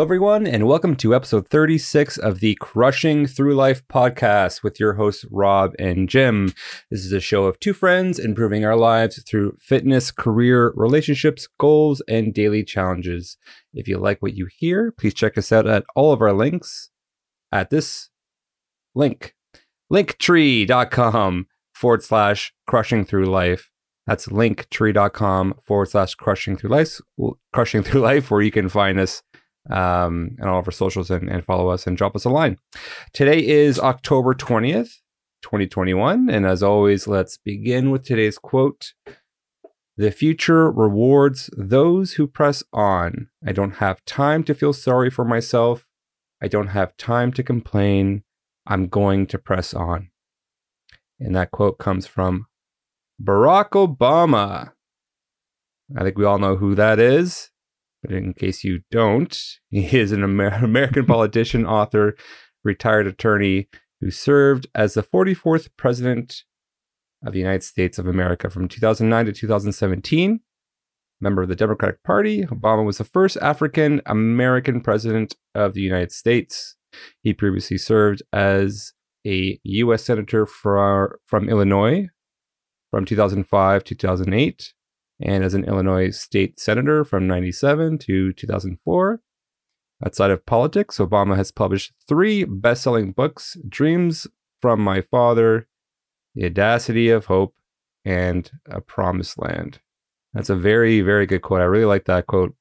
Hello, everyone, and welcome to episode 36 of the Crushing Through Life podcast with your hosts, Rob and Jim. This is a show of two friends improving our lives through fitness, career, relationships, goals, and daily challenges. If you like what you hear, please check us out at all of our links at this link linktree.com forward slash crushing through life. That's linktree.com forward slash crushing through life, crushing through life, where you can find us um, and all of our socials and, and follow us and drop us a line. Today is October 20th, 2021. And as always, let's begin with today's quote The future rewards those who press on. I don't have time to feel sorry for myself. I don't have time to complain. I'm going to press on. And that quote comes from Barack Obama. I think we all know who that is. But in case you don't, he is an Amer- American politician, author, retired attorney who served as the 44th president of the United States of America from 2009 to 2017. Member of the Democratic Party, Obama was the first African American president of the United States. He previously served as a U.S. Senator for, from Illinois from 2005 to 2008 and as an Illinois state senator from 97 to 2004. Outside of politics, Obama has published three best selling books Dreams from My Father, The Audacity of Hope, and A Promised Land. That's a very, very good quote. I really like that quote.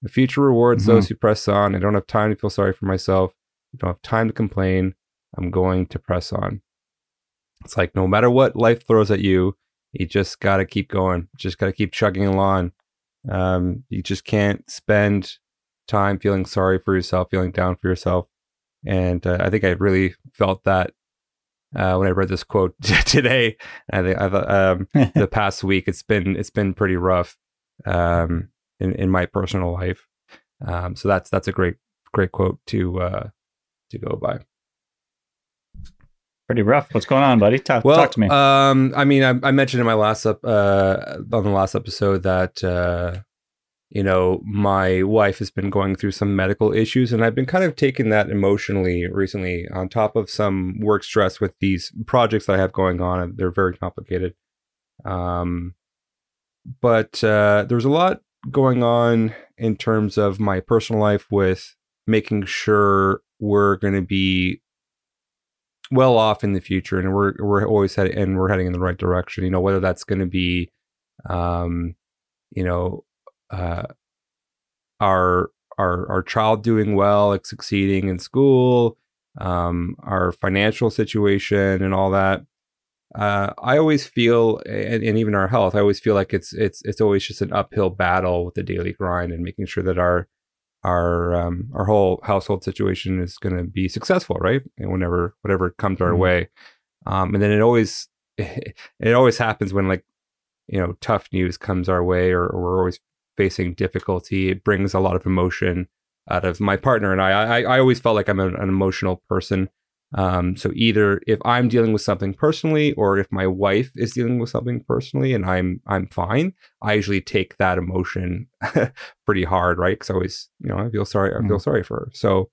The future rewards mm-hmm. those who press on. I don't have time to feel sorry for myself. I don't have time to complain. I'm going to press on. It's like no matter what life throws at you, you just got to keep going. Just got to keep chugging along. Um, you just can't spend time feeling sorry for yourself, feeling down for yourself. And uh, I think I really felt that uh, when I read this quote today. I think um, the past week it's been it's been pretty rough um, in in my personal life. Um, so that's that's a great great quote to uh, to go by pretty rough. What's going on, buddy? Talk, well, talk to me. Um, I mean, I, I, mentioned in my last up uh, on the last episode that uh, you know my wife has been going through some medical issues, and I've been kind of taking that emotionally recently, on top of some work stress with these projects that I have going on, and they're very complicated. Um, but uh, there's a lot going on in terms of my personal life with making sure we're going to be well off in the future, and we're we're always heading and we're heading in the right direction. You know, whether that's going to be, um, you know, uh, our our our child doing well, like succeeding in school, um, our financial situation, and all that. Uh, I always feel, and, and, even our health, I always feel like it's it's it's always just an uphill battle with the daily grind and making sure that our our um, our whole household situation is going to be successful, right? And whenever whatever comes our mm-hmm. way, um, and then it always it always happens when like you know tough news comes our way, or, or we're always facing difficulty. It brings a lot of emotion out of my partner and I. I, I always felt like I'm an, an emotional person, um, so either if I'm dealing with something personally, or if my wife is dealing with something personally, and I'm I'm fine, I usually take that emotion pretty hard, right? Because I always, you know, I feel sorry. I feel mm. sorry for her. So,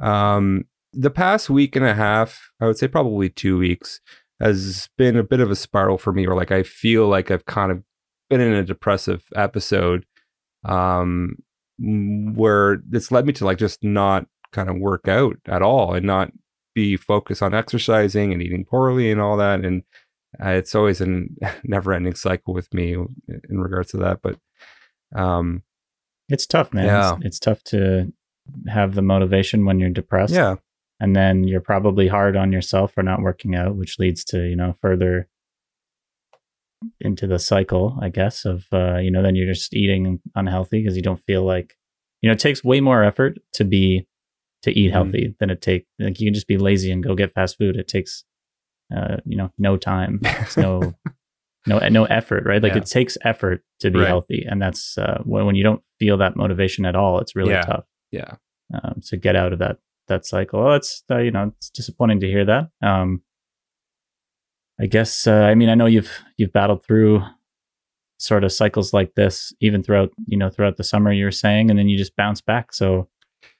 um, the past week and a half, I would say probably two weeks, has been a bit of a spiral for me. Where like I feel like I've kind of been in a depressive episode, um, where it's led me to like just not kind of work out at all and not be focused on exercising and eating poorly and all that. And uh, it's always a never ending cycle with me in regards to that. But um, it's tough, man. Yeah. It's, it's tough to have the motivation when you're depressed. Yeah. And then you're probably hard on yourself for not working out, which leads to, you know, further into the cycle, I guess, of, uh, you know, then you're just eating unhealthy because you don't feel like, you know, it takes way more effort to be to eat mm-hmm. healthy than it take like you can just be lazy and go get fast food it takes uh you know no time it's no no no effort right like yeah. it takes effort to be right. healthy and that's uh when, when you don't feel that motivation at all it's really yeah. tough yeah um so get out of that that cycle well it's uh, you know it's disappointing to hear that um i guess uh, i mean i know you've you've battled through sort of cycles like this even throughout you know throughout the summer you were saying and then you just bounce back so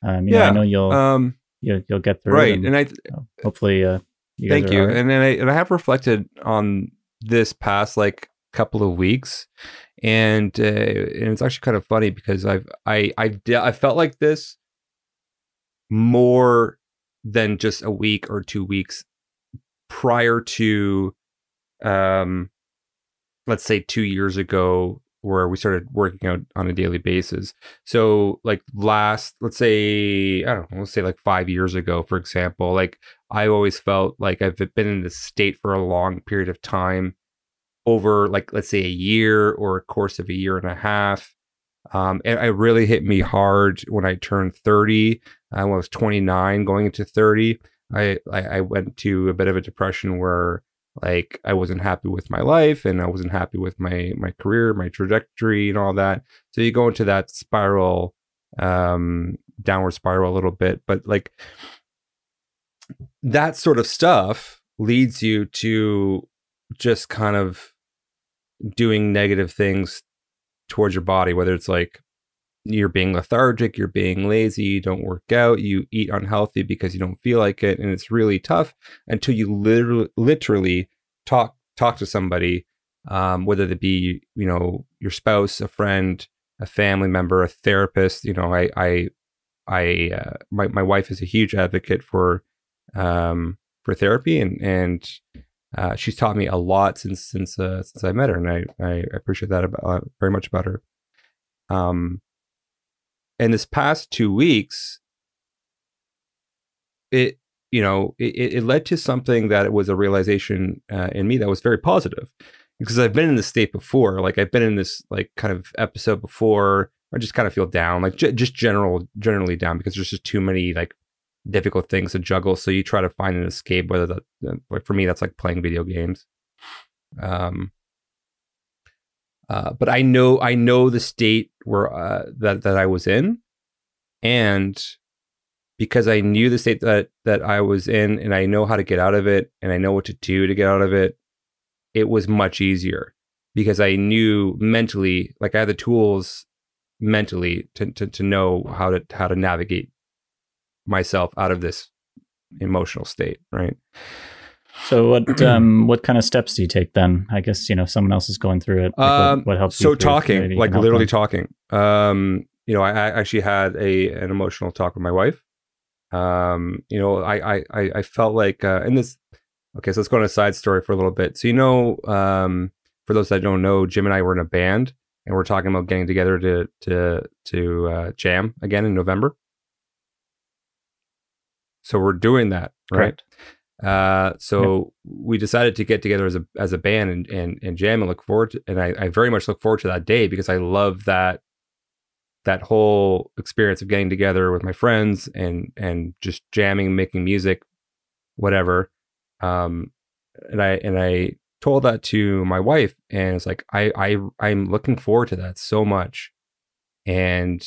Um, you know, Yeah, I know you'll Um, you'll, you'll get through. right, and, and I uh, hopefully, uh, you thank you, right. and then I and I have reflected on this past like couple of weeks, and uh, and it's actually kind of funny because I've I I de- I felt like this more than just a week or two weeks prior to um let's say 2 years ago where we started working out on a daily basis. So like last let's say I don't know, let's say like 5 years ago for example, like I always felt like I've been in this state for a long period of time over like let's say a year or a course of a year and a half. Um, and it really hit me hard when I turned 30. I was 29 going into 30. I, I I went to a bit of a depression where like I wasn't happy with my life and I wasn't happy with my my career, my trajectory and all that. So you go into that spiral um downward spiral a little bit, but like that sort of stuff leads you to just kind of doing negative things towards your body, whether it's like you're being lethargic, you're being lazy, you don't work out, you eat unhealthy because you don't feel like it, and it's really tough until you literally literally talk talk to somebody, um, whether it be you know your spouse, a friend, a family member, a therapist. You know, I I I uh, my my wife is a huge advocate for um for therapy and and uh, she's taught me a lot since since uh, since I met her, and I I appreciate that about, uh, very much about her. Um, and this past two weeks, it you know it, it led to something that was a realization uh, in me that was very positive because I've been in this state before. Like I've been in this like kind of episode before. I just kind of feel down, like j- just general generally down because there's just too many like difficult things to juggle. So you try to find an escape, whether that, like for me, that's like playing video games. Um, uh, but I know, I know the state where uh, that that I was in, and because I knew the state that that I was in, and I know how to get out of it, and I know what to do to get out of it, it was much easier because I knew mentally, like I had the tools mentally to to, to know how to how to navigate myself out of this emotional state, right? So what um what kind of steps do you take then? I guess you know someone else is going through it. Like Um, what, what helps? So you through it, talking, like literally talking. Um, you know, I, I actually had a an emotional talk with my wife. Um, you know, I I I felt like uh, and this. Okay, so let's go on a side story for a little bit. So you know, um, for those that don't know, Jim and I were in a band, and we're talking about getting together to to to uh, jam again in November. So we're doing that, right? Correct. Uh, so we decided to get together as a as a band and and, and jam and look forward to, and I, I very much look forward to that day because I love that that whole experience of getting together with my friends and and just jamming, making music, whatever. Um, and I and I told that to my wife, and it's like I I I'm looking forward to that so much, and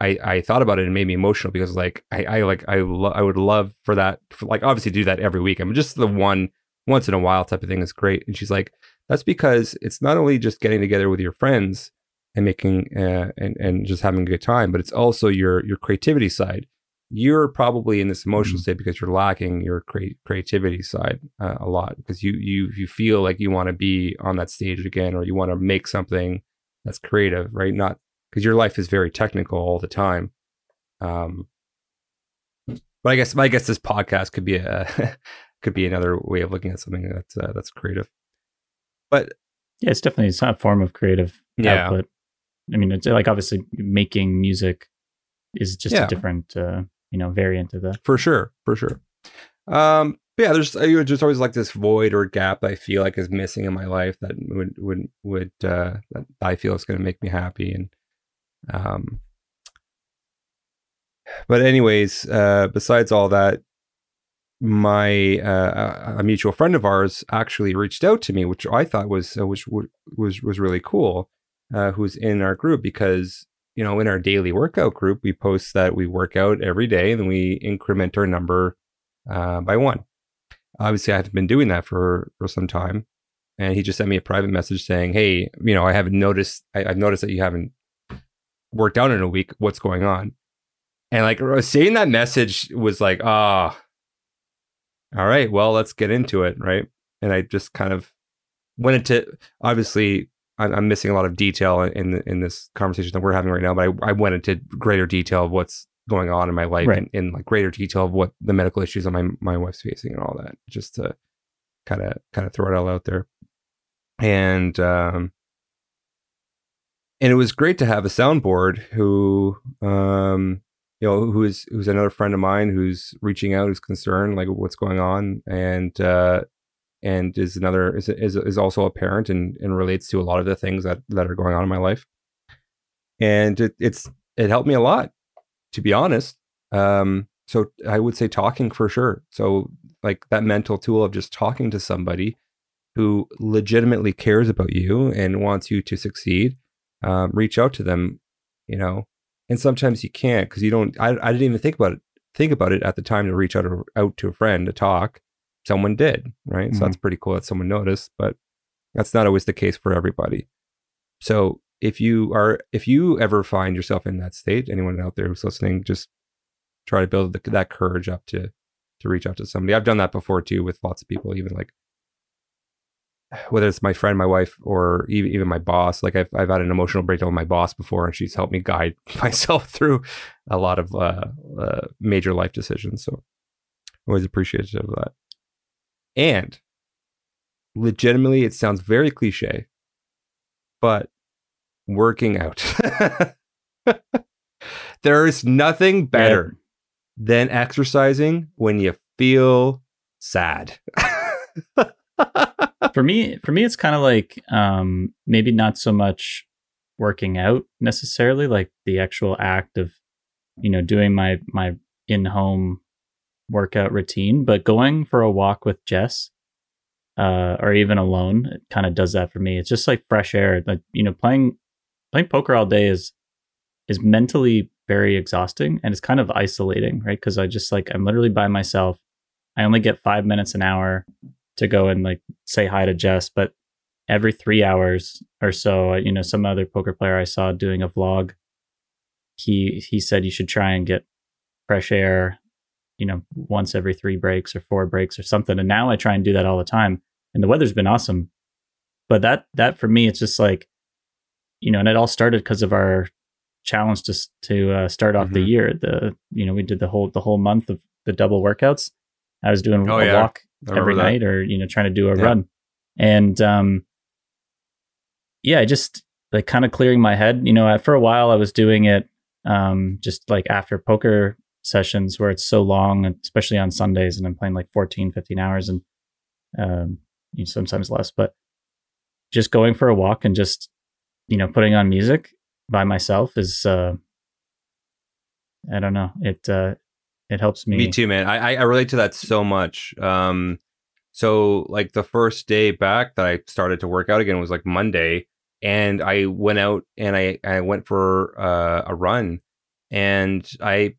I, I thought about it and it made me emotional because like I, I like I lo- I would love for that for like obviously do that every week. I mean just the one once in a while type of thing is great. And she's like, that's because it's not only just getting together with your friends and making uh, and and just having a good time, but it's also your your creativity side. You're probably in this emotional Mhm. state because you're lacking your crea- creativity side uh, a lot because you you you feel like you want to be on that stage again or you want to make something that's creative, right? Not because your life is very technical all the time. Um, but I guess I guess this podcast could be a could be another way of looking at something that's uh, that's creative. But Yeah, it's definitely it's not a form of creative Yeah. output. I mean, it's like obviously making music is just Yeah. a different uh, you know variant of that. for sure, for sure. Um, but yeah, there's I just always like this void or gap I feel like is missing in my life that would would would uh, that I feel is going to make me happy and um. But anyways, uh, besides all that, my uh, a mutual friend of ours actually reached out to me, which I thought was uh, which w- was was really cool. Uh, who's in our group because you know in our daily workout group we post that we work out every day and then we increment our number uh, by one. Obviously, I haven't been doing that for for some time, and he just sent me a private message saying, "Hey, you know, I haven't noticed. I, I've noticed that you haven't worked out in a week. What's going on?" And like seeing that message was like, ah, oh, all right, well, let's get into it, right? And I just kind of went into obviously I'm, missing a lot of detail in in this conversation that we're having right now, but I, I went into greater detail of what's going on in my life right. in, in like greater detail of what the medical issues that my my wife's facing and all that, just to kind of kind of throw it all out there. And um, and it was great to have a soundboard who um you know who is who's another friend of mine who's reaching out who's concerned like what's going on and uh and is another is is, is also a parent and and relates to a lot of the things that that are going on in my life. And it, it's it helped me a lot to be honest. Um so i would say talking for sure. So like that mental tool of just talking to somebody who legitimately cares about you and wants you to succeed um, reach out to them, you know. And sometimes you can't because you don't. I, I didn't even think about it. Think about it at the time to reach out or, out to a friend to talk. Someone did, right? Mm-hmm. So that's pretty cool that someone noticed, but that's not always the case for everybody. So if you are, if you ever find yourself in that state, anyone out there who's listening, just try to build the, that courage up to to reach out to somebody. I've done that before too with lots of people, even like whether it's my friend, my wife, or even, even my boss. Like I've, I've had an emotional breakdown with my boss before, and she's helped me guide myself through a lot of uh, uh, major life decisions. So always appreciative of that. And legitimately, it sounds very cliche, but working out. there is nothing better yeah. than exercising when you feel sad. for me, for me, it's kind of like um, maybe not so much working out necessarily, like the actual act of, you know, doing my my in home workout routine, but going for a walk with Jess, uh, or even alone, it kind of does that for me. It's just like fresh air. Like you know, playing playing poker all day is is mentally very exhausting and it's kind of isolating, right? Because I just like I'm literally by myself. I only get five minutes an hour to go and like say hi to Jess, but every three hours or so, you know, some other poker player I saw doing a vlog, he he said you should try and get fresh air, you know, once every three breaks or four breaks or something. And now I try and do that all the time, and the weather's been awesome. But that that for me, it's just like, you know, and it all started because of our challenge to to uh, start off mm-hmm. the year. The you know we did the whole the whole month of the double workouts. I was doing oh, a yeah. walk every that. night or you know trying to do a yeah. run and um yeah just like kind of clearing my head you know for a while i was doing it um just like after poker sessions where it's so long especially on sundays and i'm playing like 14 15 hours and um you know, sometimes less but just going for a walk and just you know putting on music by myself is uh i don't know it uh it helps me. Me too, man. I I relate to that so much. Um, so like the first day back that I started to work out again was like Monday, and I went out and I I went for uh, a run, and I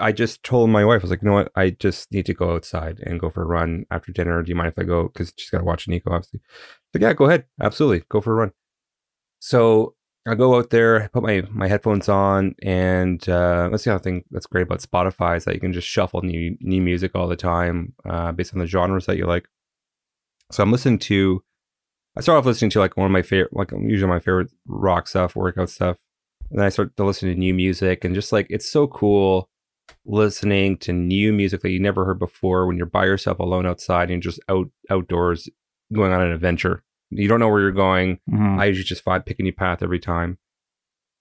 I just told my wife I was like, you know what, I just need to go outside and go for a run after dinner. Do you mind if I go? Because she's got to watch Nico, obviously. Like, yeah, go ahead, absolutely, go for a run. So I go out there, put my my headphones on, and uh, that's the other thing that's great about Spotify is that you can just shuffle new new music all the time uh, based on the genres that you like. So I'm listening to. I start off listening to like one of my favorite, like usually my favorite rock stuff, workout stuff, and then I start to listen to new music, and just like it's so cool listening to new music that you never heard before when you're by yourself alone outside and just out outdoors going on an adventure you don't know where you're going. Mm-hmm. I usually just find pick a new path every time.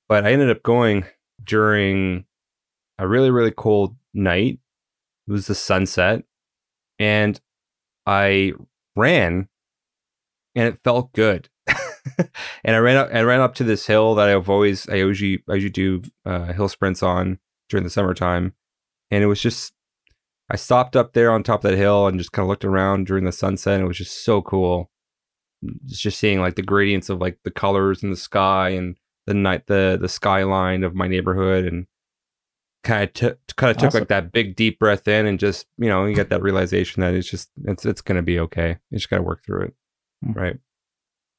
But I ended up going during a really, really cold night. It was the sunset. And I ran and it felt good. and I ran up I ran up to this hill that I've always I usually I usually do uh, hill sprints on during the summertime. And it was just I stopped up there on top of that hill and just kind of looked around during the sunset. And it was just so cool just seeing like the gradients of like the colors in the sky and the night the the skyline of my neighborhood and kind of t- kind of awesome. took like that big deep breath in and just you know you get that realization that it's just it's it's gonna be okay you just gotta work through it mm-hmm. right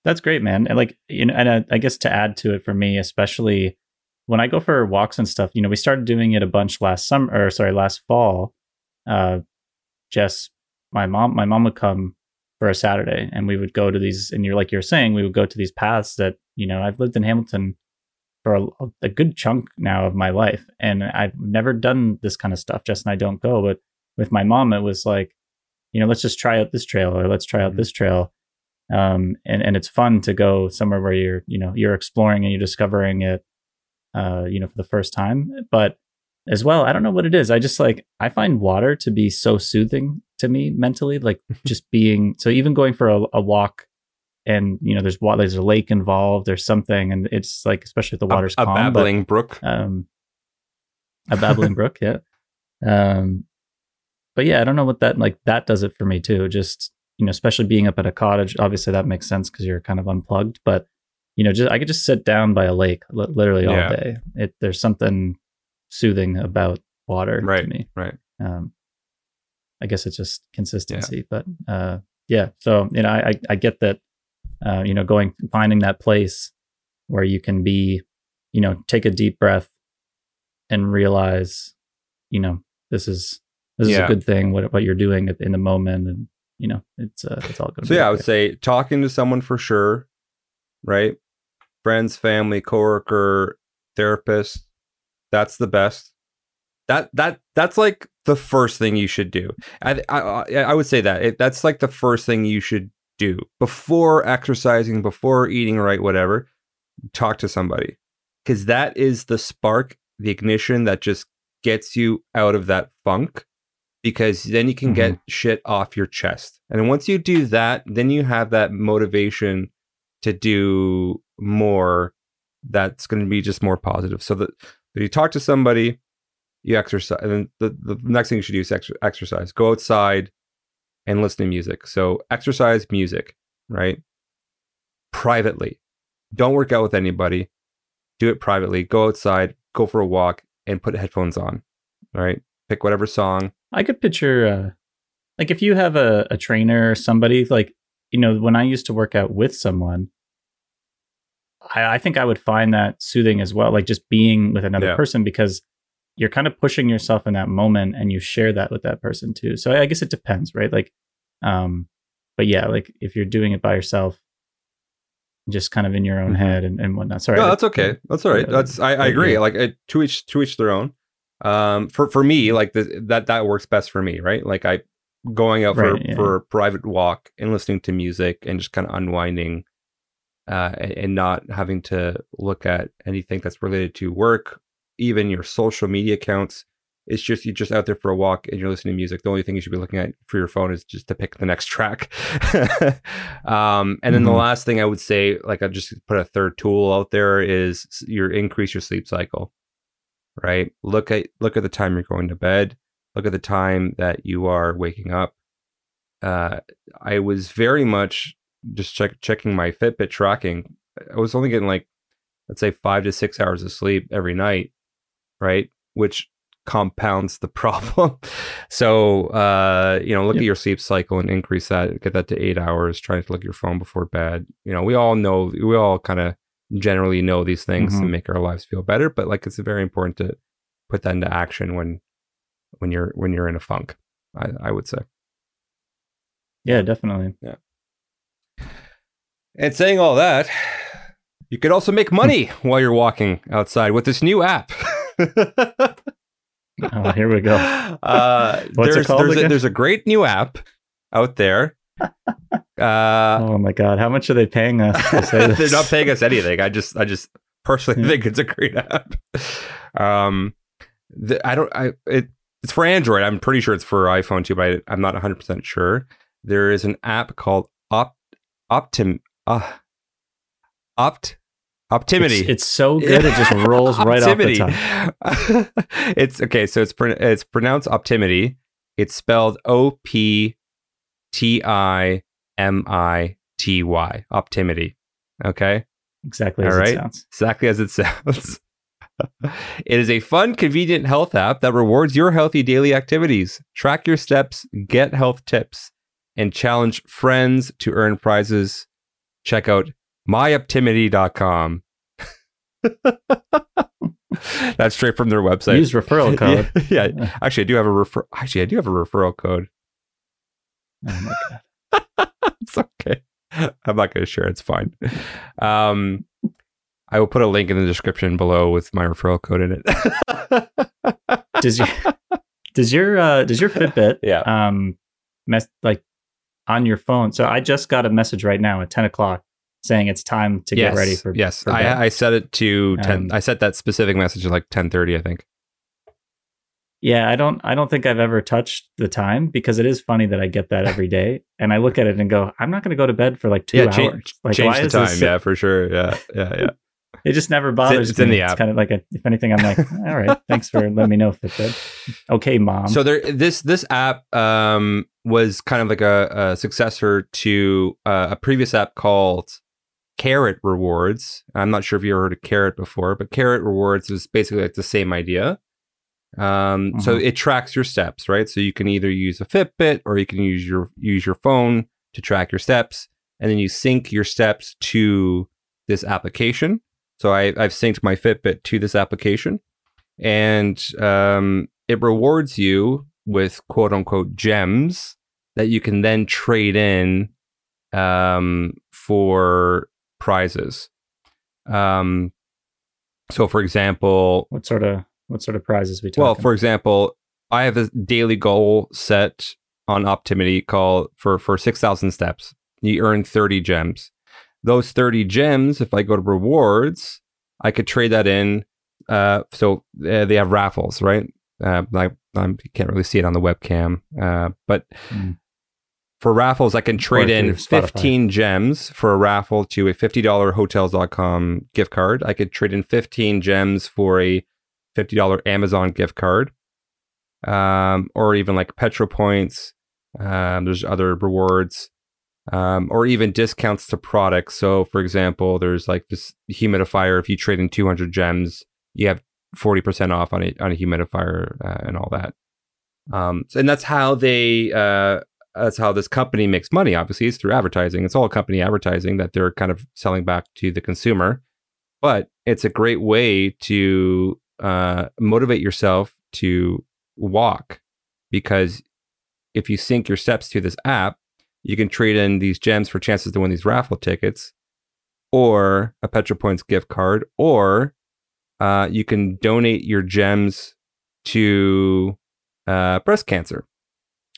that's great man and like you know and I, I guess to add to it for me especially when I go for walks and stuff, you know, we started doing it a bunch last summer, or sorry, last fall. Uh, Jess, my mom, my mom would come for a Saturday, and we would go to these. And you're like you're saying, we would go to these paths that you know I've lived in Hamilton for a, a good chunk now of my life, and I've never done this kind of stuff. Jess and I don't go, but with my mom, it was like, you know, let's just try out this trail, or let's try out this trail. Um, and and it's fun to go somewhere where you're you know you're exploring and you're discovering it uh, you know, for the first time. But as well, I don't know what it is. I just like I find water to be so soothing to me mentally, like just being so even going for a, a walk and you know there's water there's a lake involved there's something and it's like especially if the water's a, a calm babbling but, brook um a babbling brook yeah um but yeah i don't know what that like that does it for me too just you know especially being up at a cottage obviously that makes sense because you're kind of unplugged but you know, just I could just sit down by a lake li- literally all Yeah. day. It there's something soothing about water Right, to me. right. Um, I guess it's just consistency, but uh, yeah. So you know, I I, get that. Uh, you know, going finding that place where you can be, you know, take a deep breath and realize, you know, this is this is a good thing. What what you're doing in the moment, and you know, it's uh, it's all good. So yeah, I would say talking to someone for sure, right? Friends, family, coworker, therapist. That's the best. That that that's like the first thing you should do. I I, I- would say that it, that's like the first thing you should do before exercising, before eating right, whatever. Talk to somebody because that is the spark, the ignition that just gets you out of that funk. Because then you can get mm-hmm. shit off your chest, and once you do that, then you have that motivation to do more. That's going to be just more positive. So that you talk to somebody, you exercise, and then the, the next thing you should do is ex- exercise. Go outside and listen to music. So exercise music, right? Privately. Don't work out with anybody. Do it privately. Go outside, go for a walk, and put headphones on. All right. Pick whatever song. I could picture, uh, like, if you have a, a trainer or somebody, like, you know, when I used to work out with someone, I, I think I would find that soothing as well, like just being with another Yeah. person because you're kind of pushing yourself in that moment and you share that with that person too. So I, I guess it depends, right? Like, um, but yeah, like if you're doing it by yourself, just kind of in your own Mhm. head and, and whatnot. Sorry. no, that's okay. That's all right. That's I, I agree. Like it, to each to each their own. Um, for for me, like the, that that works best for me, right? Like I going out for Right, yeah. for a private walk and listening to music and just kind of unwinding, uh, and, and not having to look at anything that's related to work, even your social media accounts. It's just you're just out there for a walk and you're listening to music. The only thing you should be looking at for your phone is just to pick the next track. um, and then the Mhm. last thing I would say, like I just put a third tool out there, is your increase your sleep cycle. Right. Look at look at the time you're going to bed. Look at the time that you are waking up. Uh, I was very much just check, checking my Fitbit tracking. I was only getting like let's say five to six hours of sleep every night, right? Which compounds the problem. so uh, you know, look Yep. at your sleep cycle and increase that, get that to eight hours, try to look at your phone before bed. You know, we all know we all kind of generally know these things to Mhm. make our lives feel better, but like it's very important to put that into action when when you're when you're in a funk, I, I would say. yeah, definitely. Yeah. And saying all that, you could also make money while you're walking outside with this new app. Oh, here we go. Uh, What's it called there's, a, there's a great new app out there. Uh, oh my God. How much are they paying us to say this? they're not paying us anything. I just, I just personally Yeah. think it's a great app. Um, the, I don't, I it, it's for Android. I'm pretty sure it's for iPhone too, but I, I'm not 100 percent sure. There is an app called Opt Optim uh, Opt Optimity. It's, it's so good, it just rolls right off the tongue. it's okay. So it's it's pronounced Optimity. It's spelled O P T I M I T Y. Optimity. Okay, Exactly as All it sounds. exactly as it sounds. it is a fun, convenient health app that rewards your healthy daily activities. Track your steps, get health tips, and challenge friends to earn prizes. Check out myoptimity.com. That's straight from their website. Use referral code. yeah, yeah. Actually, I do have a refer. Actually, I do have a referral code. Oh my god. it's okay. I'm not going to share. It's fine. Um, I will put a link in the description below with my referral code in it. Does your does your uh, does your Fitbit yeah. um mess like on your phone? So I just got a message right now at ten o'clock saying it's time to yes. get ready for yes. for. I, I set it to ten. Um, I set that specific message at like ten thirty. I think. Yeah, I don't I don't think I've ever touched the time because it is funny that I get that every day and I look at it and go, I'm not going to go to bed for like 2 yeah. hours. Change, like change why the is time. this Yeah, for sure. Yeah. Yeah. Yeah. It just never bothers it's me. in the It's app. kind of like a, if anything I'm like, all right, thanks for letting me know Fitbit. Okay, mom. So there, this this app um, was kind of like a, a successor to uh, a previous app called Carrot Rewards. I'm not sure if you ever heard of Carrot before, but Carrot Rewards is basically like the same idea. Um, So Mhm. it tracks your steps, right? So you can either use a Fitbit or you can use your use your phone to track your steps, and then you sync your steps to this application. So I, I've synced my Fitbit to this application, and um, it rewards you with quote unquote gems that you can then trade in um, for prizes. Um, so, for example, what sort of what sort of prizes we talking? well, for example, I have a daily goal set on Optimity called for for six thousand steps. You earn thirty gems. Those thirty gems, if I go to rewards, I could trade that in. Uh, so uh, they have raffles, right? Uh, like um, you can't really see it on the webcam, uh, but Mm. For raffles, I can trade in fifteen gems for a raffle to a fifty dollar Hotels.com gift card. I could trade in fifteen gems for a $50 Amazon gift card, um, or even like Petro points. Um, there's other rewards, um, or even discounts to products. So, for example, there's like this humidifier. If you trade in 200 gems, you have 40% off on a, on a humidifier uh, and all that. Um, and that's how they, uh, that's how this company makes money. Obviously, it's through advertising. It's all company advertising that they're kind of selling back to the consumer. But it's a great way to uh, motivate yourself to walk because if you sync your steps to this app, you can trade in these gems for chances to win these raffle tickets or a Petro Points gift card, or uh, you can donate your gems to uh, breast cancer,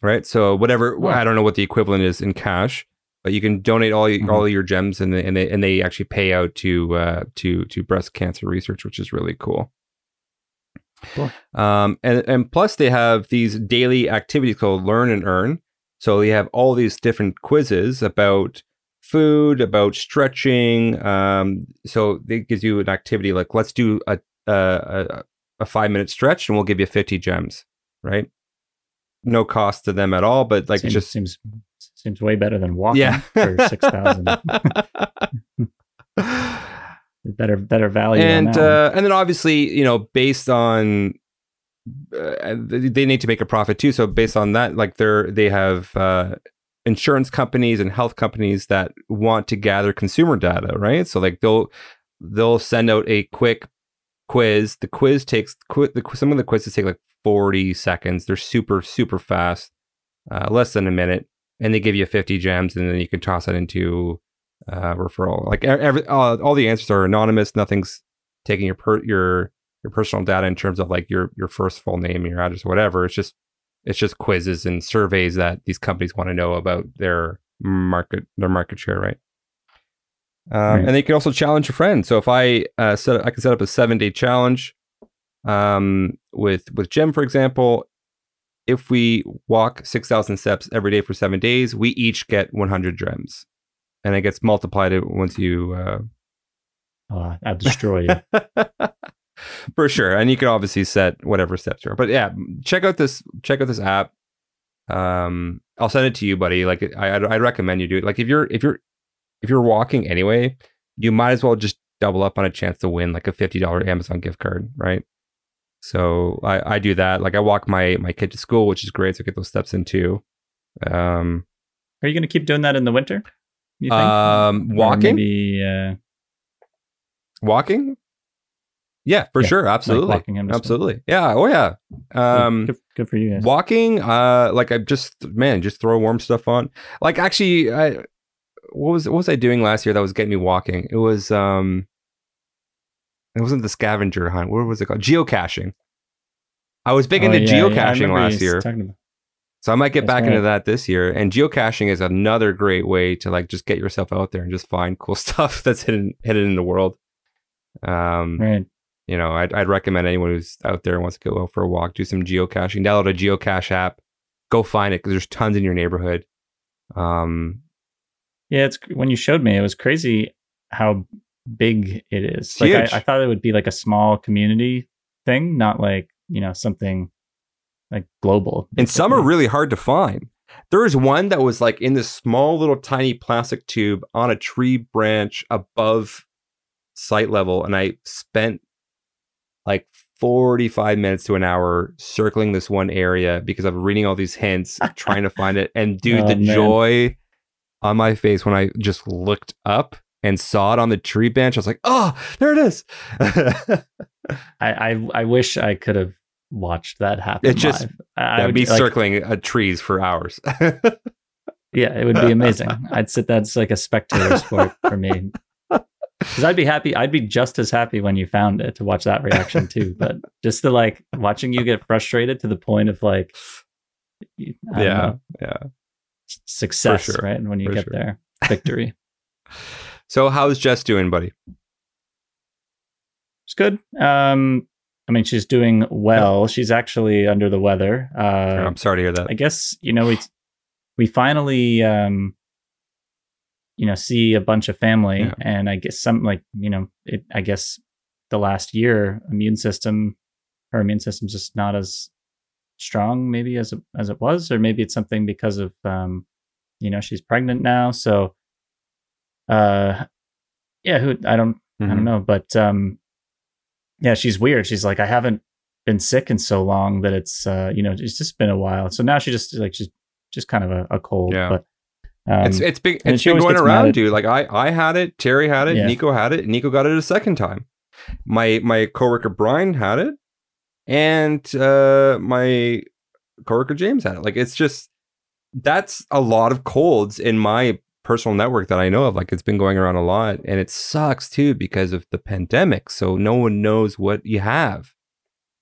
right? So whatever, Wow. I don't know what the equivalent is in cash, but you can donate all Mhm. all your gems and they, and they and they actually pay out to uh, to to breast cancer research, which is really cool. Cool. Um, and and plus they have these daily activities called Learn and Earn. So they have all these different quizzes about food, about stretching. Um, so it gives you an activity like let's do a a, a, a five minute stretch and we'll give you fifty gems, right? No cost to them at all, but like seems, just seems seems way better than walking yeah for six thousand. better better value. and uh, and then obviously you know based on uh, they they need to make a profit too so based on that like they're they have uh, insurance companies and health companies that want to gather consumer data right so like they'll they'll send out a quick quiz the quiz takes qu- the, some of the quizzes take like 40 seconds they're super super fast uh, less than a minute and they give you 50 gems and then you can toss that into uh, referral. Like every, uh, all the answers are anonymous. Nothing's taking your per, your your personal data in terms of like your your first full name, your address, whatever. It's just it's just quizzes and surveys that these companies want to know about their market their market share, right? Um, Right. And they can also challenge your friends. So if I uh, set I can set up a seven day challenge um, with with Jim, for example. If we walk six thousand steps every day for seven days, we each get one hundred gems and it gets multiplied once you uh, Oh, I'll destroy you. for sure. And you can obviously set whatever steps you are but yeah check out this check out this app. Um i'll send it to you buddy. Like i i recommend you do it. Like if you're if you're if you're walking anyway you might as well just double up on a chance to win like a $50 amazon gift card right so i i do that like i walk my my kid to school which is great so I get those steps in too um Are you going to keep doing that in the winter? You think? um Or walking Maybe. Uh, walking Yeah, for Yeah, sure. like Absolutely. walking him school. Absolutely. Yeah. Oh yeah. Um good, good for you guys. walking uh like i just man just throw warm stuff on like actually i what was what was i doing last year that was getting me walking it was um it wasn't the scavenger hunt. What was it called? Geocaching. I was big Oh, into yeah, yeah, geocaching remember last year. so i might get That's back into that this year. And geocaching is another great way to like just get yourself out there and just find cool stuff that's hidden hidden in the world. Um Right. you know, I'd, I'd recommend anyone who's out there and wants to go out for a walk, do some geocaching, download a geocache app, go find it because there's tons in your neighborhood. Um, Yeah, it's when you showed me, it was crazy how big it is. Like. I, I thought it would be like a small community thing, not like you know something like global. and some are really hard to find. There was one that was like in this small little tiny plastic tube on a tree branch above sight level, and I spent like 45 minutes to an hour circling this one area because I'm reading all these hints, trying to find it. And dude, Oh, the man. joy on my face when I just looked up and saw it on the tree bench, I was like, oh, there it is. I, I I wish I could have watched that happen. It just- live. I, I'd be like, circling uh, trees for hours. Yeah, it would be amazing. I'd sit that's like a spectator sport for me. Because I'd be happy. I'd be just as happy when you found it to watch that reaction too. But just the like watching you get frustrated to the point of like, yeah, know, yeah. success, sure, right? And when you for get sure. there, victory. So how's Jess doing, buddy? It's good. Um, I mean, she's doing well. She's actually under the weather. Uh, I'm sorry to hear that. I guess you know we we finally um you know see a bunch of family Yeah. and I guess some like you know it I guess the last year immune system her immune system's just not as strong maybe as it, as it was or maybe it's something because of um you know she's pregnant now so uh yeah who I don't I don't Mhm. know, but um, yeah, she's weird. She's like, I haven't been sick in so long that it's uh, you know, it's just been a while. So now she just like she's just kind of a, a cold. Yeah. But um, it's it's been it's been going around, at- dude. Like I I had it, Terry had it, Yeah. Nico had it, Nico got it a second time. My my coworker Brian had it, and uh my coworker James had it. Like it's just that's a lot of colds in my personal network that I know of. Like it's been going around a lot, and it sucks too because of the pandemic. So no one knows what you have,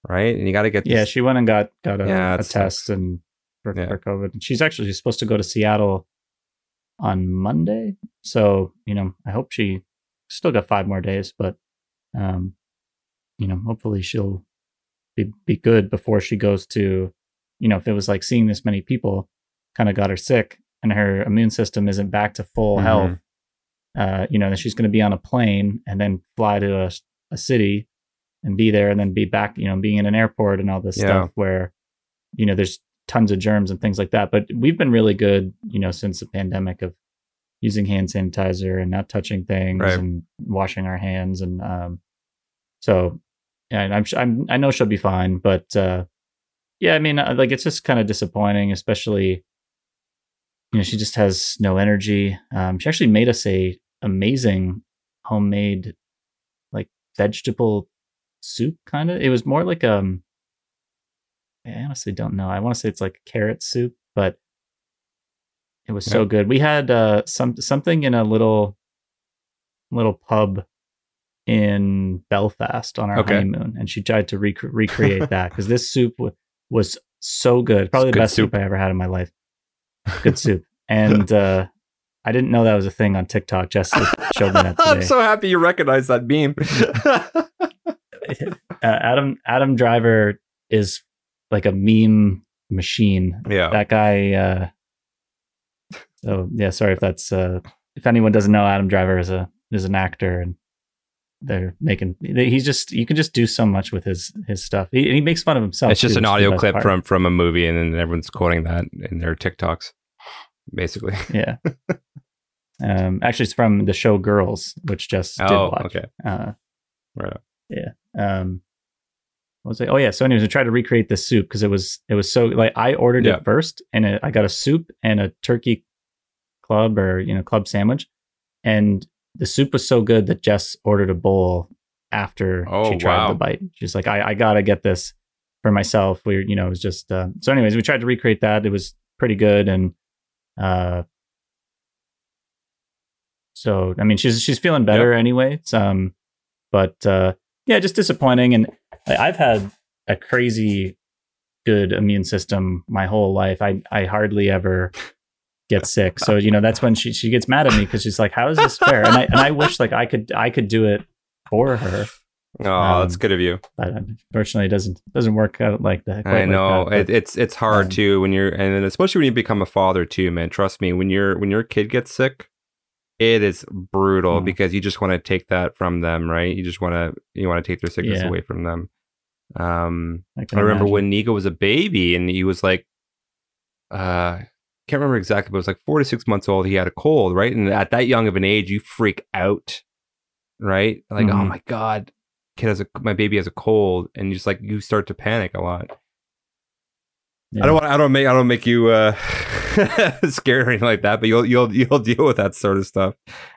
right? And you got to get yeah, she went and got got a, Yeah, a test and for, Yeah. for COVID. And she's actually she's supposed to go to Seattle on Monday. So you know, I hope she still got five more days, but um, you know, hopefully she'll be be good before she goes to, you know, if it was like seeing this many people kind of got her sick and her immune system isn't back to full Mhm. health, uh, you know, then she's going to be on a plane and then fly to a, a city and be there and then be back, you know, being in an airport and all this Yeah. stuff where, you know, there's tons of germs and things like that. But we've been really good, you know, since the pandemic of using hand sanitizer and not touching things Right. and washing our hands. And um, so, yeah, and I'm, I'm, I know she'll be fine. But uh, yeah, I mean, uh, like it's just kind of disappointing, especially, you know, she just has no energy. Um, she actually made us a amazing homemade like vegetable soup kind of. It was more like um I honestly don't know. I want to say it's like carrot soup, but it was so good. We had uh some something in a little little pub in Belfast on our Okay. honeymoon and she tried to rec- recreate that cuz this soup w- was so good. Probably the good best soup. soup. I ever had in my life. Good soup. And uh I didn't know that was a thing on TikTok. Jess showed me that I'm so happy you recognize that meme. uh, Adam Adam Driver is like a meme machine. yeah. That guy. Uh, so yeah, sorry if that's uh, if anyone doesn't know, Adam Driver is a is an actor, and they're making. He's just you can just do so much with his his stuff. He, he makes fun of himself. it's just too, an which is the audio clip part. from from a movie, and then everyone's quoting that in their TikToks, basically. yeah. Um, actually, it's from the show Girls, which just did Oh, watch. okay. Uh, Right. on. um what was it? Oh yeah. So anyways, I tried to recreate this soup because it was it was so like I ordered Yeah. it first and it, I got a soup and a turkey club or you know club sandwich, and the soup was so good that Jess ordered a bowl after Oh, she tried wow. the bite. She's like, I, I gotta get this for myself. We, you know, it was just uh, so. Anyways, we tried to recreate that. It was pretty good, and uh, so I mean, she's she's feeling better anyway. It's, um, but uh, yeah, just disappointing. And I, I've had a crazy good immune system my whole life. I I hardly ever get sick. So you know that's when she she gets mad at me because she's like, "How is this fair?" And I and I wish like I could I could do it for her, Oh, that's Um, good of you. but unfortunately, it doesn't doesn't work out like that. I like know that, it, it's it's hard um, too when you're and especially when you become a father too, man. Trust me, when your when your kid gets sick, it is brutal Mm. because you just want to take that from them, right? You just want to you want to take their sickness Yeah. away from them. Um, can I remember imagine. when Nico was a baby and he was like, uh, can't remember exactly, but it was like four to six months old. He had a cold, right? And at that young of an age, you freak out, right? Like, oh Mhm. my god, kid has a my baby has a cold, and you just like you start to panic a lot. Yeah. I don't want. I don't make. I don't make you uh, scared or anything like that. But you'll you'll you'll deal with that sort of stuff.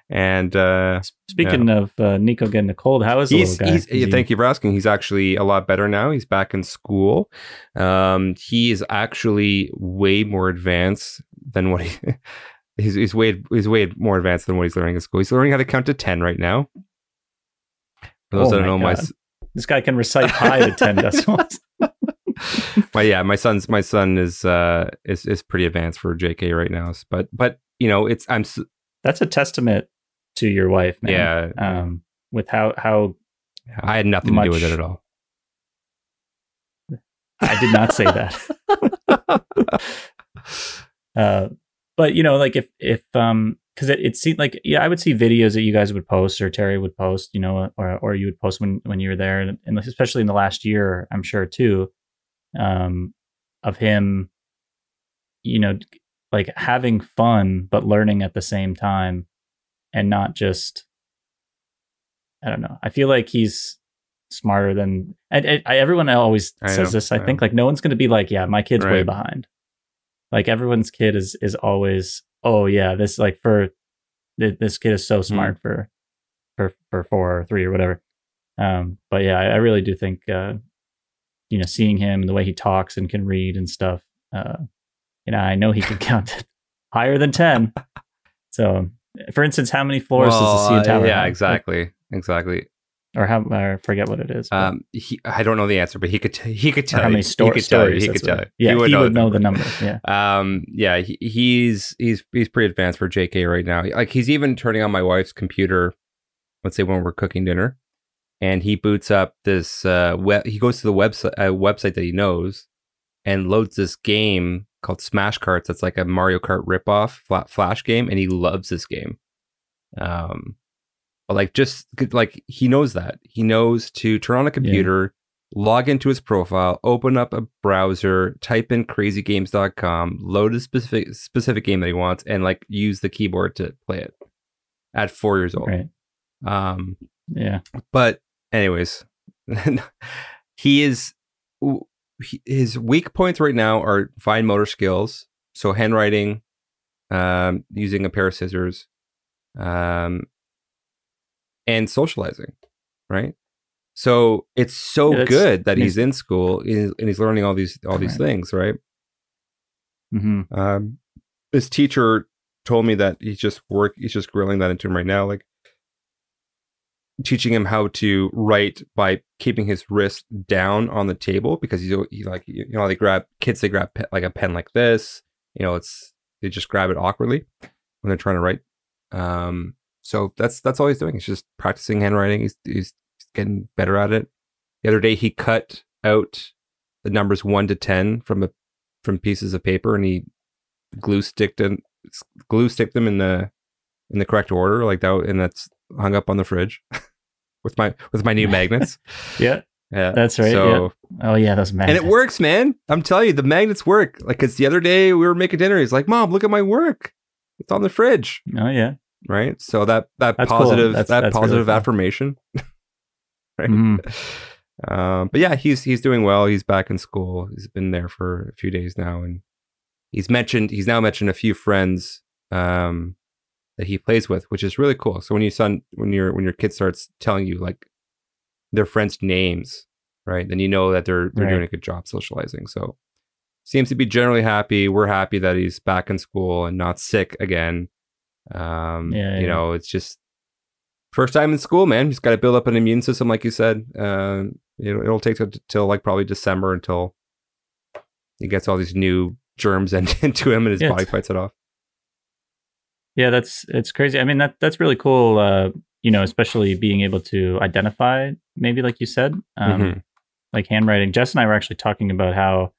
And uh, Speaking of uh, Nico getting a cold, how is the he's, guy? he's he- thank you for asking. He's actually a lot better now. He's back in school. Um, he is actually way more advanced than what he. He's, he's way he's way more advanced than what he's learning in school. He's learning how to count to ten right now. For those Oh that my don't know, my This guy can recite pi to ten decimals. my yeah, my son's my son is uh is is pretty advanced for JK right now. But but you know it's I'm s- That's a testament to your wife, man. yeah Um, with how how I had nothing to do with it at all. I did not say that. Uh, but you know, like if if um, because it, it seemed like yeah, I would see videos that you guys would post or Terry would post, you know, or or you would post when when you were there, and especially in the last year, I'm sure too, um, of him, you know, like having fun but learning at the same time, and not just. I don't know. I feel like he's smarter than and, I, everyone always I says know, this. I I think like no one's going to be like, yeah, my kid's way behind. Like everyone's kid is is always, oh yeah, this like for th- this kid is so Hmm. smart for for for four or three or whatever. Um, but yeah, I, I really do think uh, you know seeing him and the way he talks and can read and stuff. Uh, you know, I know he can count higher than ten. So, for instance, how many floors Well, does the CN uh, Tower? yeah, have? exactly, exactly. Or how? I forget what it is. but- Um, he, I don't know the answer, but he could t- he could or tell how you. many sto- he could tell you. stories? He could tell you. Yeah, he would, know the number. number. Yeah. Um, yeah, he, he's he's he's pretty advanced for JK right now. Like he's even turning on my wife's computer. Let's say when we're cooking dinner, and he boots up this uh web. He goes to the website a website that he knows, and loads this game called Smash Karts. That's like a Mario Kart ripoff fla- flash game, and he loves this game. Um, but like just like he knows that he knows to turn on a computer log into his profile, open up a browser, type in crazygames.com, load a specific specific game that he wants, and like use the keyboard to play it at four years old. Right. Um, Yeah. but anyways, he is his weak points right now are fine motor skills, so handwriting, um, using a pair of scissors, um, and socializing, right? So it's so Yeah, good that he's in school and he's learning all these all these Right. things, right? Mm-hmm. Um, his teacher told me that he's just work. He's just grilling that into him right now, like teaching him how to write by keeping his wrist down on the table because he's he like you know they grab kids they grab pe- like a pen like this. You know, it's they just grab it awkwardly when they're trying to write. Um, so that's that's all he's doing. He's just practicing handwriting. He's he's getting better at it. The other day he cut out the numbers one to ten from a from pieces of paper and he glue sticked them glue stick them in the in the correct order like that and that's hung up on the fridge with my with my new magnets Yeah. yeah That's right, so Oh yeah, those magnets. and it works man i'm telling you the magnets work like because the other day we were making dinner he's like mom look at my work it's on the fridge Oh yeah. right so that that That's cool. positive That's- that that's positive cool. affirmation right Mhm. um, but yeah, he's he's doing well. He's back in school. He's been there for a few days now, and he's mentioned he's now mentioned a few friends um, that he plays with, which is really cool. So when your son when your when your kid starts telling you like their friends' names, right? Then you know that they're they're Right. doing a good job socializing. So seems to be generally happy. We're happy that he's back in school and not sick again. Um, Yeah, you yeah. know, it's just first time in school, man. He's got to build up an immune system, like you said. Uh, you know, it'll take till, till like probably December until he gets all these new germs in- into him and his Yeah, body fights it off. Yeah, that's it's crazy. I mean that that's really cool. Uh, you know, especially being able to identify, maybe like you said, um, Mhm. like handwriting. Jess and I were actually talking about how.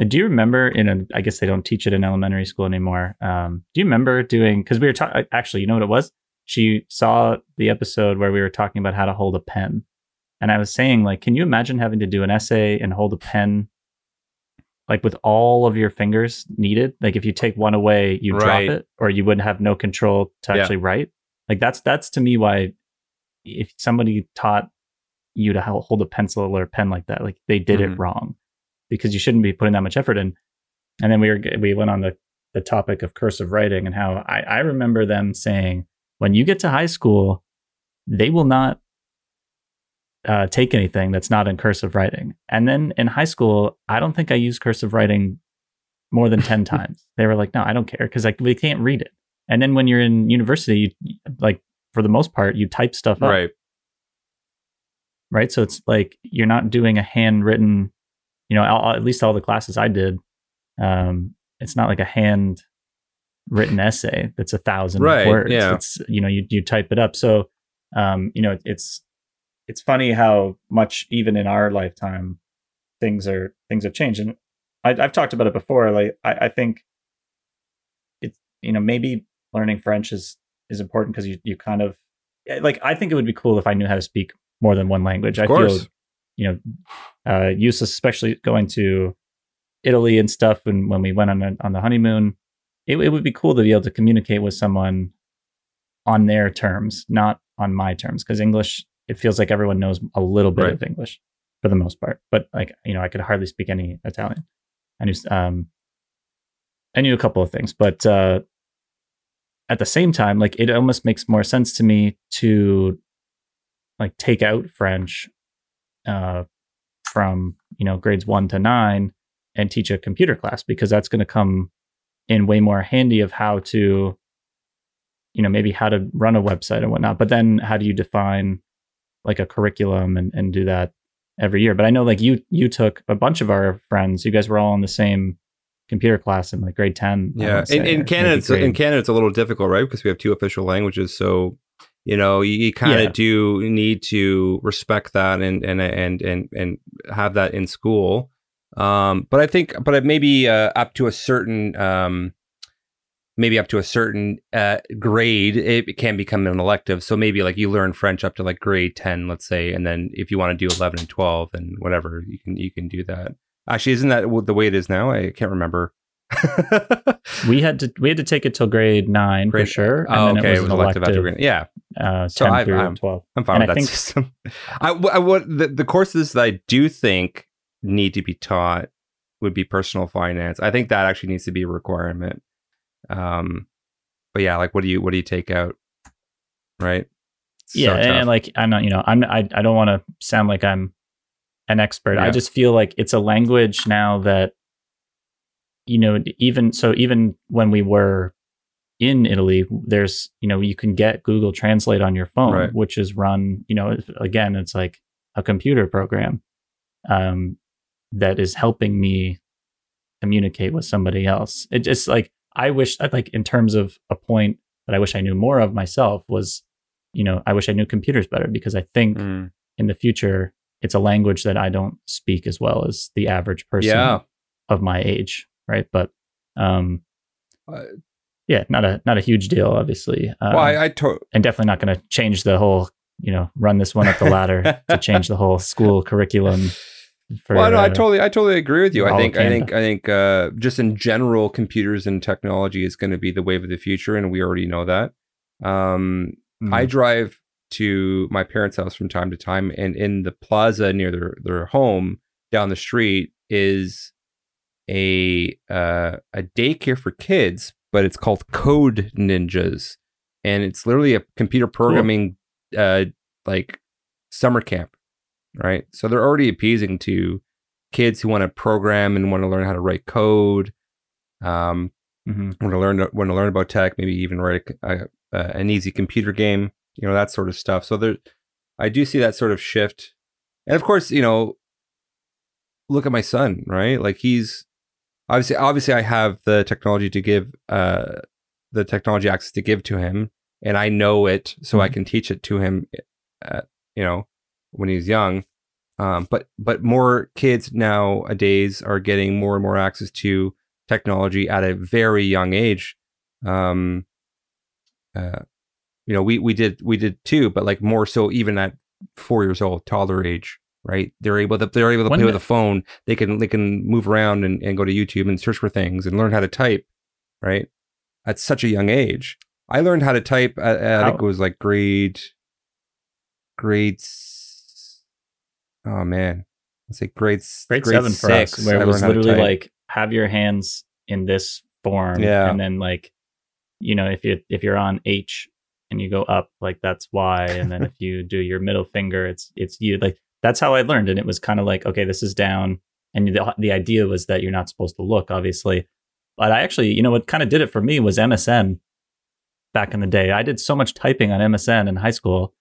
uh, Do you remember in a? I guess they don't teach it in elementary school anymore. Um, do you remember doing? Because we were talking. Actually, you know what it was? She saw the episode where we were talking about how to hold a pen, and I was saying like, can you imagine having to do an essay and hold a pen, like with all of your fingers needed? Like if you take one away, you Right. drop it, or you wouldn't have no control to Yeah. actually write. Like that's that's to me why if somebody taught you to hold a pencil or a pen like that, like they did it Mhm. wrong because you shouldn't be putting that much effort in. And then we were we went on the the topic of cursive writing and how I, I remember them saying when you get to high school, they will not uh, take anything that's not in cursive writing. And then in high school, I don't think I used cursive writing more than 10 times. They were like, no, I don't care because like we can't read it. And then when you're in university, you, like for the most part, you type stuff up Right. right? So it's like you're not doing a handwritten, you know, all, at least all the classes I did, um, it's not like a hand written essay that's a thousand Right, words. yeah. It's you know you you type it up. So um, you know it's it's funny how much even in our lifetime things are things have changed. And I, I've talked about it before. Like I, I think it's you know maybe learning French is is important because you you kind of like I think it would be cool if I knew how to speak more than one language. Of I course. feel you know uh useless, especially going to Italy and stuff. And when we went on a, on the honeymoon, it, it would be cool to be able to communicate with someone on their terms, not on my terms, because English it feels like everyone knows a little bit Right. of English for the most part. But like you know, I could hardly speak any Italian. I knew um, I knew a couple of things, but uh, at the same time, like it almost makes more sense to me to like take out French uh, from you know grades one to nine and teach a computer class because that's going to come in way more handy of how to you know maybe how to run a website and whatnot but then how do you define like a curriculum and, and do that every year but i know like you you took a bunch of our friends you guys were all in the same computer class in like grade 10 Yeah, wanna in, in Canada, it's, in Canada, it's a little difficult, right? Because we have two official languages, so you know you, you kind of Yeah. do need to respect that and and and and and have that in school. Um, but I think, but maybe uh, up to a certain, um, maybe up to a certain uh, grade, it can become an elective. So maybe like you learn French up to like grade ten, let's say, and then if you want to do eleven and twelve, and whatever you can you can do that. Actually, isn't that the way it is now? I can't remember. we had to we had to take it till grade nine Grade- for sure and oh, then okay. it was, an elective, after grade. Yeah, uh, So 10 I've- through I'm- 12 I'm fine And with I that think- system. I, I- what the, the courses that I do think need to be taught would be personal finance. I think that actually needs to be a requirement. Um, but yeah, like what do you what do you take out? Right? It's so yeah and, and, like i'm not you know i'm i, I don't want to sound like i'm an expert i just feel like it's a language now that you know even so even when we were in italy there's you know you can get google translate on your phone Right. which is run you know again it's like a computer program um that is helping me communicate with somebody else it just like i wish I'd like in terms of a point that i wish i knew more of myself was you know i wish i knew computers better because i think Mm. in the future it's a language that i don't speak as well as the average person yeah, of my age right? But um Uh, yeah not a not a huge deal obviously um, well, I, I to- and definitely not going to change the whole you know run this one up the ladder to change the whole school curriculum for well, no, I uh, totally, I totally agree with you. I think, I think, I think, uh, just in general, computers and technology is going to be the wave of the future, and we already know that. Um, mm, I drive to my parents' house from time to time, and in the plaza near their their home down the street is a uh, a daycare for kids, but it's called Code Ninjas, and it's literally a computer programming uh, like summer camp. Right? So they're already appeasing to kids who want to program and want to learn how to write code. Um, hmm want to learn want to learn about tech, maybe even write a, a, an easy computer game, you know that sort of stuff. So there, I do see that sort of shift, and of course, you know, look at my son, right? Like he's obviously obviously I have the technology to give, uh, the technology access to give to him, and I know it, so I Mhm. can teach it to him, uh, you know, when he's young. Um, but but more kids nowadays are getting more and more access to technology at a very young age. Um, uh, you know, we we did we did too, but like more so even at four years old, toddler age, right? They're able to they're able to When play the- with a phone. They can they can move around and, and go to YouTube and search for things and learn how to type, right? At such a young age. I learned how to type. At, at- I think it was like grade grade. Oh man, let's say grade s- Grade, seven for six. us, where it was learned how to literally like have your hands in this form, Yeah. and then like, you know, if you if you're on H and you go up, like that's Y, and then if you do your middle finger, it's it's you. Like that's how I learned, and it was kind of like, okay, this is down, and the the idea was that you're not supposed to look, obviously, but I actually, you know, what kind of did it for me was MSN. Back in the day, I did so much typing on MSN in high school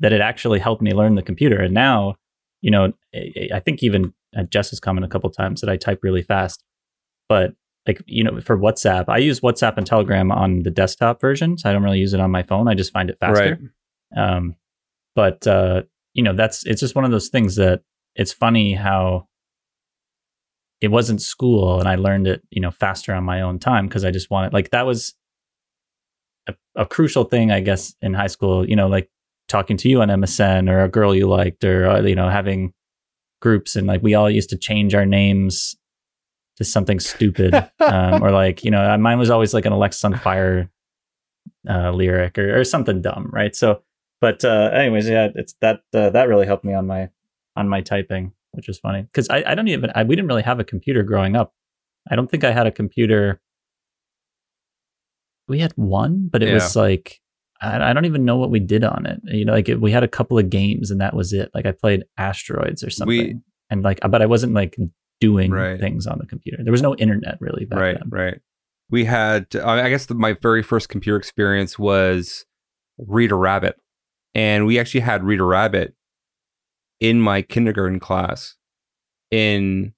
that it actually helped me learn the computer, and now you know, I think even uh, Jess has commented a couple times that I type really fast. But like, you know, for WhatsApp, I use WhatsApp and Telegram on the desktop version. So I don't really use it on my phone. I just find it faster. Um, but, uh, you know, that's, it's just one of those things that it's funny how it wasn't school and I learned it, you know, faster on my own time because I just wanted, like, that was a, a crucial thing, I guess, in high school, you know, like talking to you on MSN or a girl you liked or, uh, you know, having groups and like we all used to change our names to something stupid um, or like you know mine was always like an Alexisonfire uh, lyric or, or something dumb, right? So, but uh, anyways, yeah, it's that uh, that really helped me on my on my typing, which is funny because I, I don't even I, we didn't really have a computer growing up. I don't think I had a computer. We had one, but it was like I, I don't even know what we did on it. You know, like it, we had a couple of games and that was it. Like I played Asteroids or something, We- and like, but I wasn't like doing Right. things on the computer. There was no internet really back right, then. right. We had, I I guess, the, my very first computer experience was Read Reader Rabbit, and we actually had Read Reader Rabbit in my kindergarten class in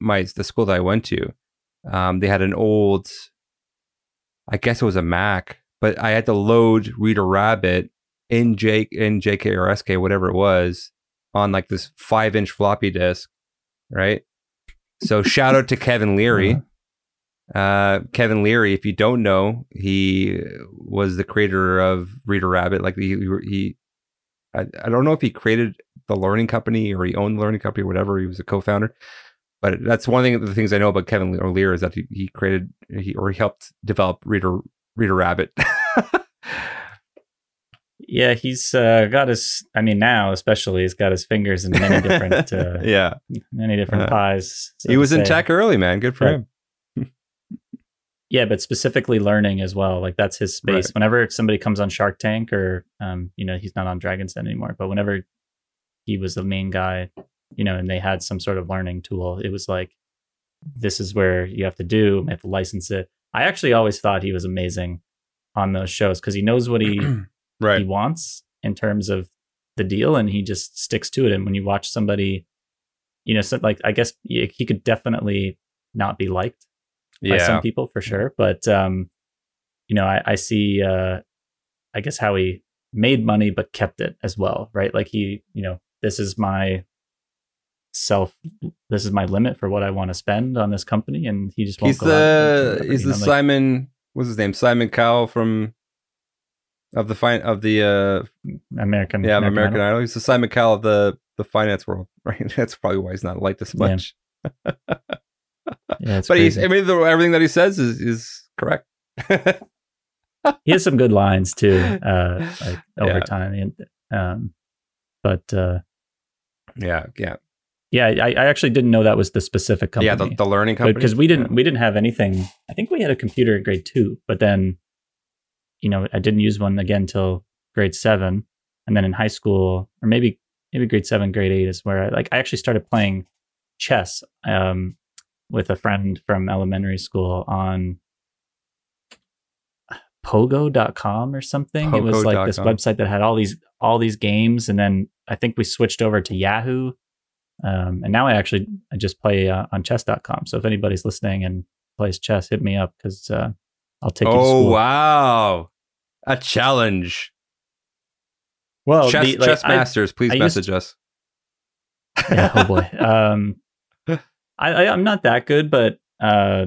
my the school that I went to. Um, they had an old, I guess it was a Mac, but I had to load Reader Rabbit in J in JK or SK, whatever it was, on like this five inch floppy disk, right? So shout out to Kevin Leary. Uh-huh. Uh, Kevin Leary, if you don't know, he was the creator of Reader Rabbit. Like he, he, I, I don't know if he created the learning company or he owned the learning company or whatever. He was a co-founder, but that's one thing. The things I know about Kevin Leary is that he, he created he or he helped develop Reader Reader Rabbit. Yeah, he's uh, got his. I mean, now especially, he's got his fingers in many different, uh, yeah, many different Uh, pies. so he was in say. tech early, man. Good for him. Yeah, but specifically learning as well. Like that's his space. Right. Whenever somebody comes on Shark Tank, or um, you know, he's not on Dragon's Den anymore, but whenever he was the main guy, you know, and they had some sort of learning tool, it was like, this is where you have to do. You have to license it. I actually always thought he was amazing on those shows because he knows what he he wants in terms of the deal and he just sticks to it. And when you watch somebody you know so like i guess he he could definitely not be liked by some people for sure but um you know i, I see uh i guess how he made money but kept it as well right? Like he you know this is my self this is my limit for what i want to spend on this company and he just won't He's go the he's the know, like- Simon. What's his name? Simon Cowell from of the fine of the uh american yeah American, Idol. Idol. He's the Simon Cowell of the the finance world, right? That's probably why he's not liked as Yeah. much. yeah, it's but he's. I mean the, everything that he says is is correct. he has some good lines too uh like over Yeah. time and, um but uh yeah, yeah, yeah I, I actually didn't know that was the specific company yeah. The, the learning company because we didn't we didn't have anything i think we had a computer in grade two but then you know i didn't use one again till grade seven and then in high school or maybe maybe grade seven, grade eight is where I like I actually started playing chess um, with a friend from elementary school on pogo.com or something. it was like this website that had all these all these games and then I think we switched over to Yahoo. Um, and now I actually I just play uh, on chess.com. So if anybody's listening and plays chess, hit me up cuz uh, I'll take you to Oh wow, a challenge! Well, chess, the- like, chess I- masters, please I message us. yeah, oh boy. Um, I, I I'm not that good, but uh,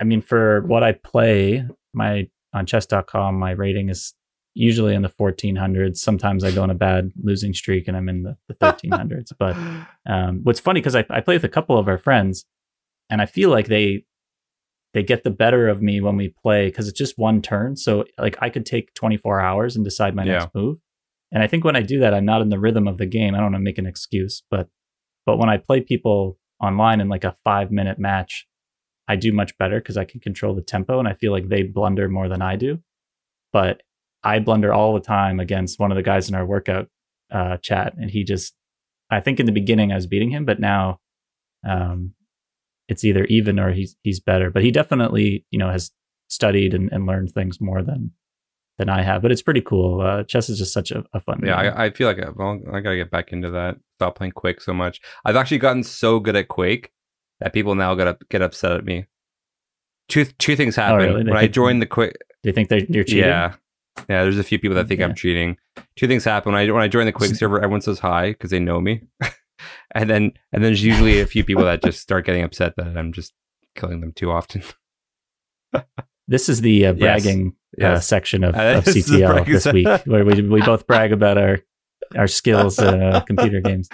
I mean, for what I play, my on chess.com, my rating is usually in the 1400s. Sometimes I go on a bad losing streak and I'm in the, the 1300s. but um, what's funny because I, I play with a couple of our friends, and I feel like they they get the better of me when we play because it's just one turn. So like I could take 24 hours and decide my Yeah. next move. And I think when I do that, I'm not in the rhythm of the game. I don't want to make an excuse, but but when I play people online in like a five minute match, I do much better because I can control the tempo and I feel like they blunder more than I do. But I blunder all the time against one of the guys in our workout uh, chat, and he just I think in the beginning I was beating him, but now um, it's either even or he's he's better. But he definitely you know has studied and, and learned things more than than I have. But it's pretty cool. Uh, chess is just such a, a fun. Yeah, game. I, I feel like I, well, I gotta get back into that. Stop playing Quake so much. I've actually gotten so good at Quake that people now gotta get upset at me. Two two things happen Oh, really? When I think- joined the Quake. Do you think they're you're cheating? Yeah, yeah. There's a few people that think I'm cheating. Two things happen when I when I join the Quake server. Everyone says hi because they know me, and then and then there's usually a few people that just start getting upset that I'm just killing them too often. This is the uh, Yes. bragging uh, Yes. section of, Uh, of this CTL this week, where we we both brag about our our skills in uh, computer games.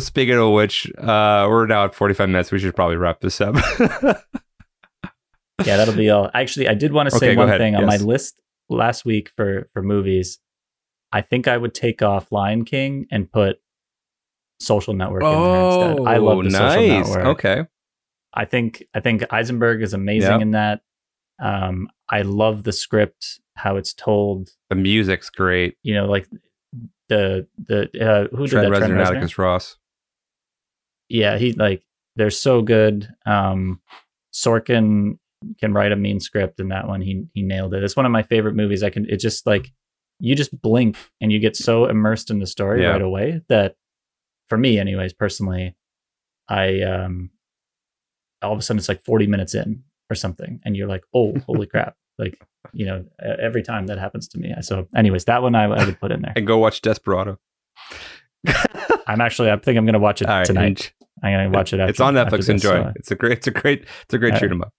Speaking of which, uh, we're now at 45 minutes. We should probably wrap this up. Yeah, that'll be all. Actually, I did want to say Okay, one ahead. thing on my list last week for for movies. I think I would take off Lion King and put Social Network in there instead. I love the Social Oh. Network. Okay. I think I think Eisenberg is amazing Yep. in that. Um, I love the script, how it's told. The music's great. You know, like the the uh, who Trent did that? Reznor Trent Reznor? Atticus Ross. yeah, he like they're so good. Um, Sorkin can write a mean script, and that one he he nailed it. It's one of my favorite movies. I can. It just like you just blink and you get so immersed in the story Yeah. right away that, for me, anyways, personally, I um, all of a sudden it's like forty minutes in or something, and you're like, oh, holy crap! Like you know, every time that happens to me. So, anyways, that one I, I would put in there. And go watch Desperado. I'm actually I think I'm gonna watch it right, tonight. I'm gonna watch it. After, it's on Netflix. Enjoy. so- It's a great. It's a great. It's a great shoot 'em up.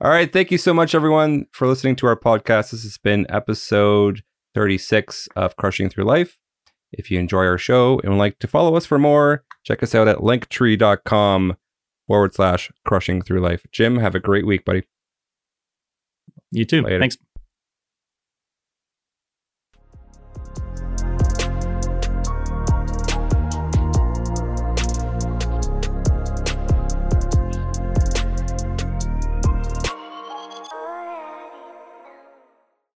All right. Thank you so much, everyone, for listening to our podcast. This has been episode 36 of Crushing Through Life. If you enjoy our show and would like to follow us for more, check us out at linktree.com forward slash crushing through life. Jim, have a great week, buddy. You too. Later. Thanks.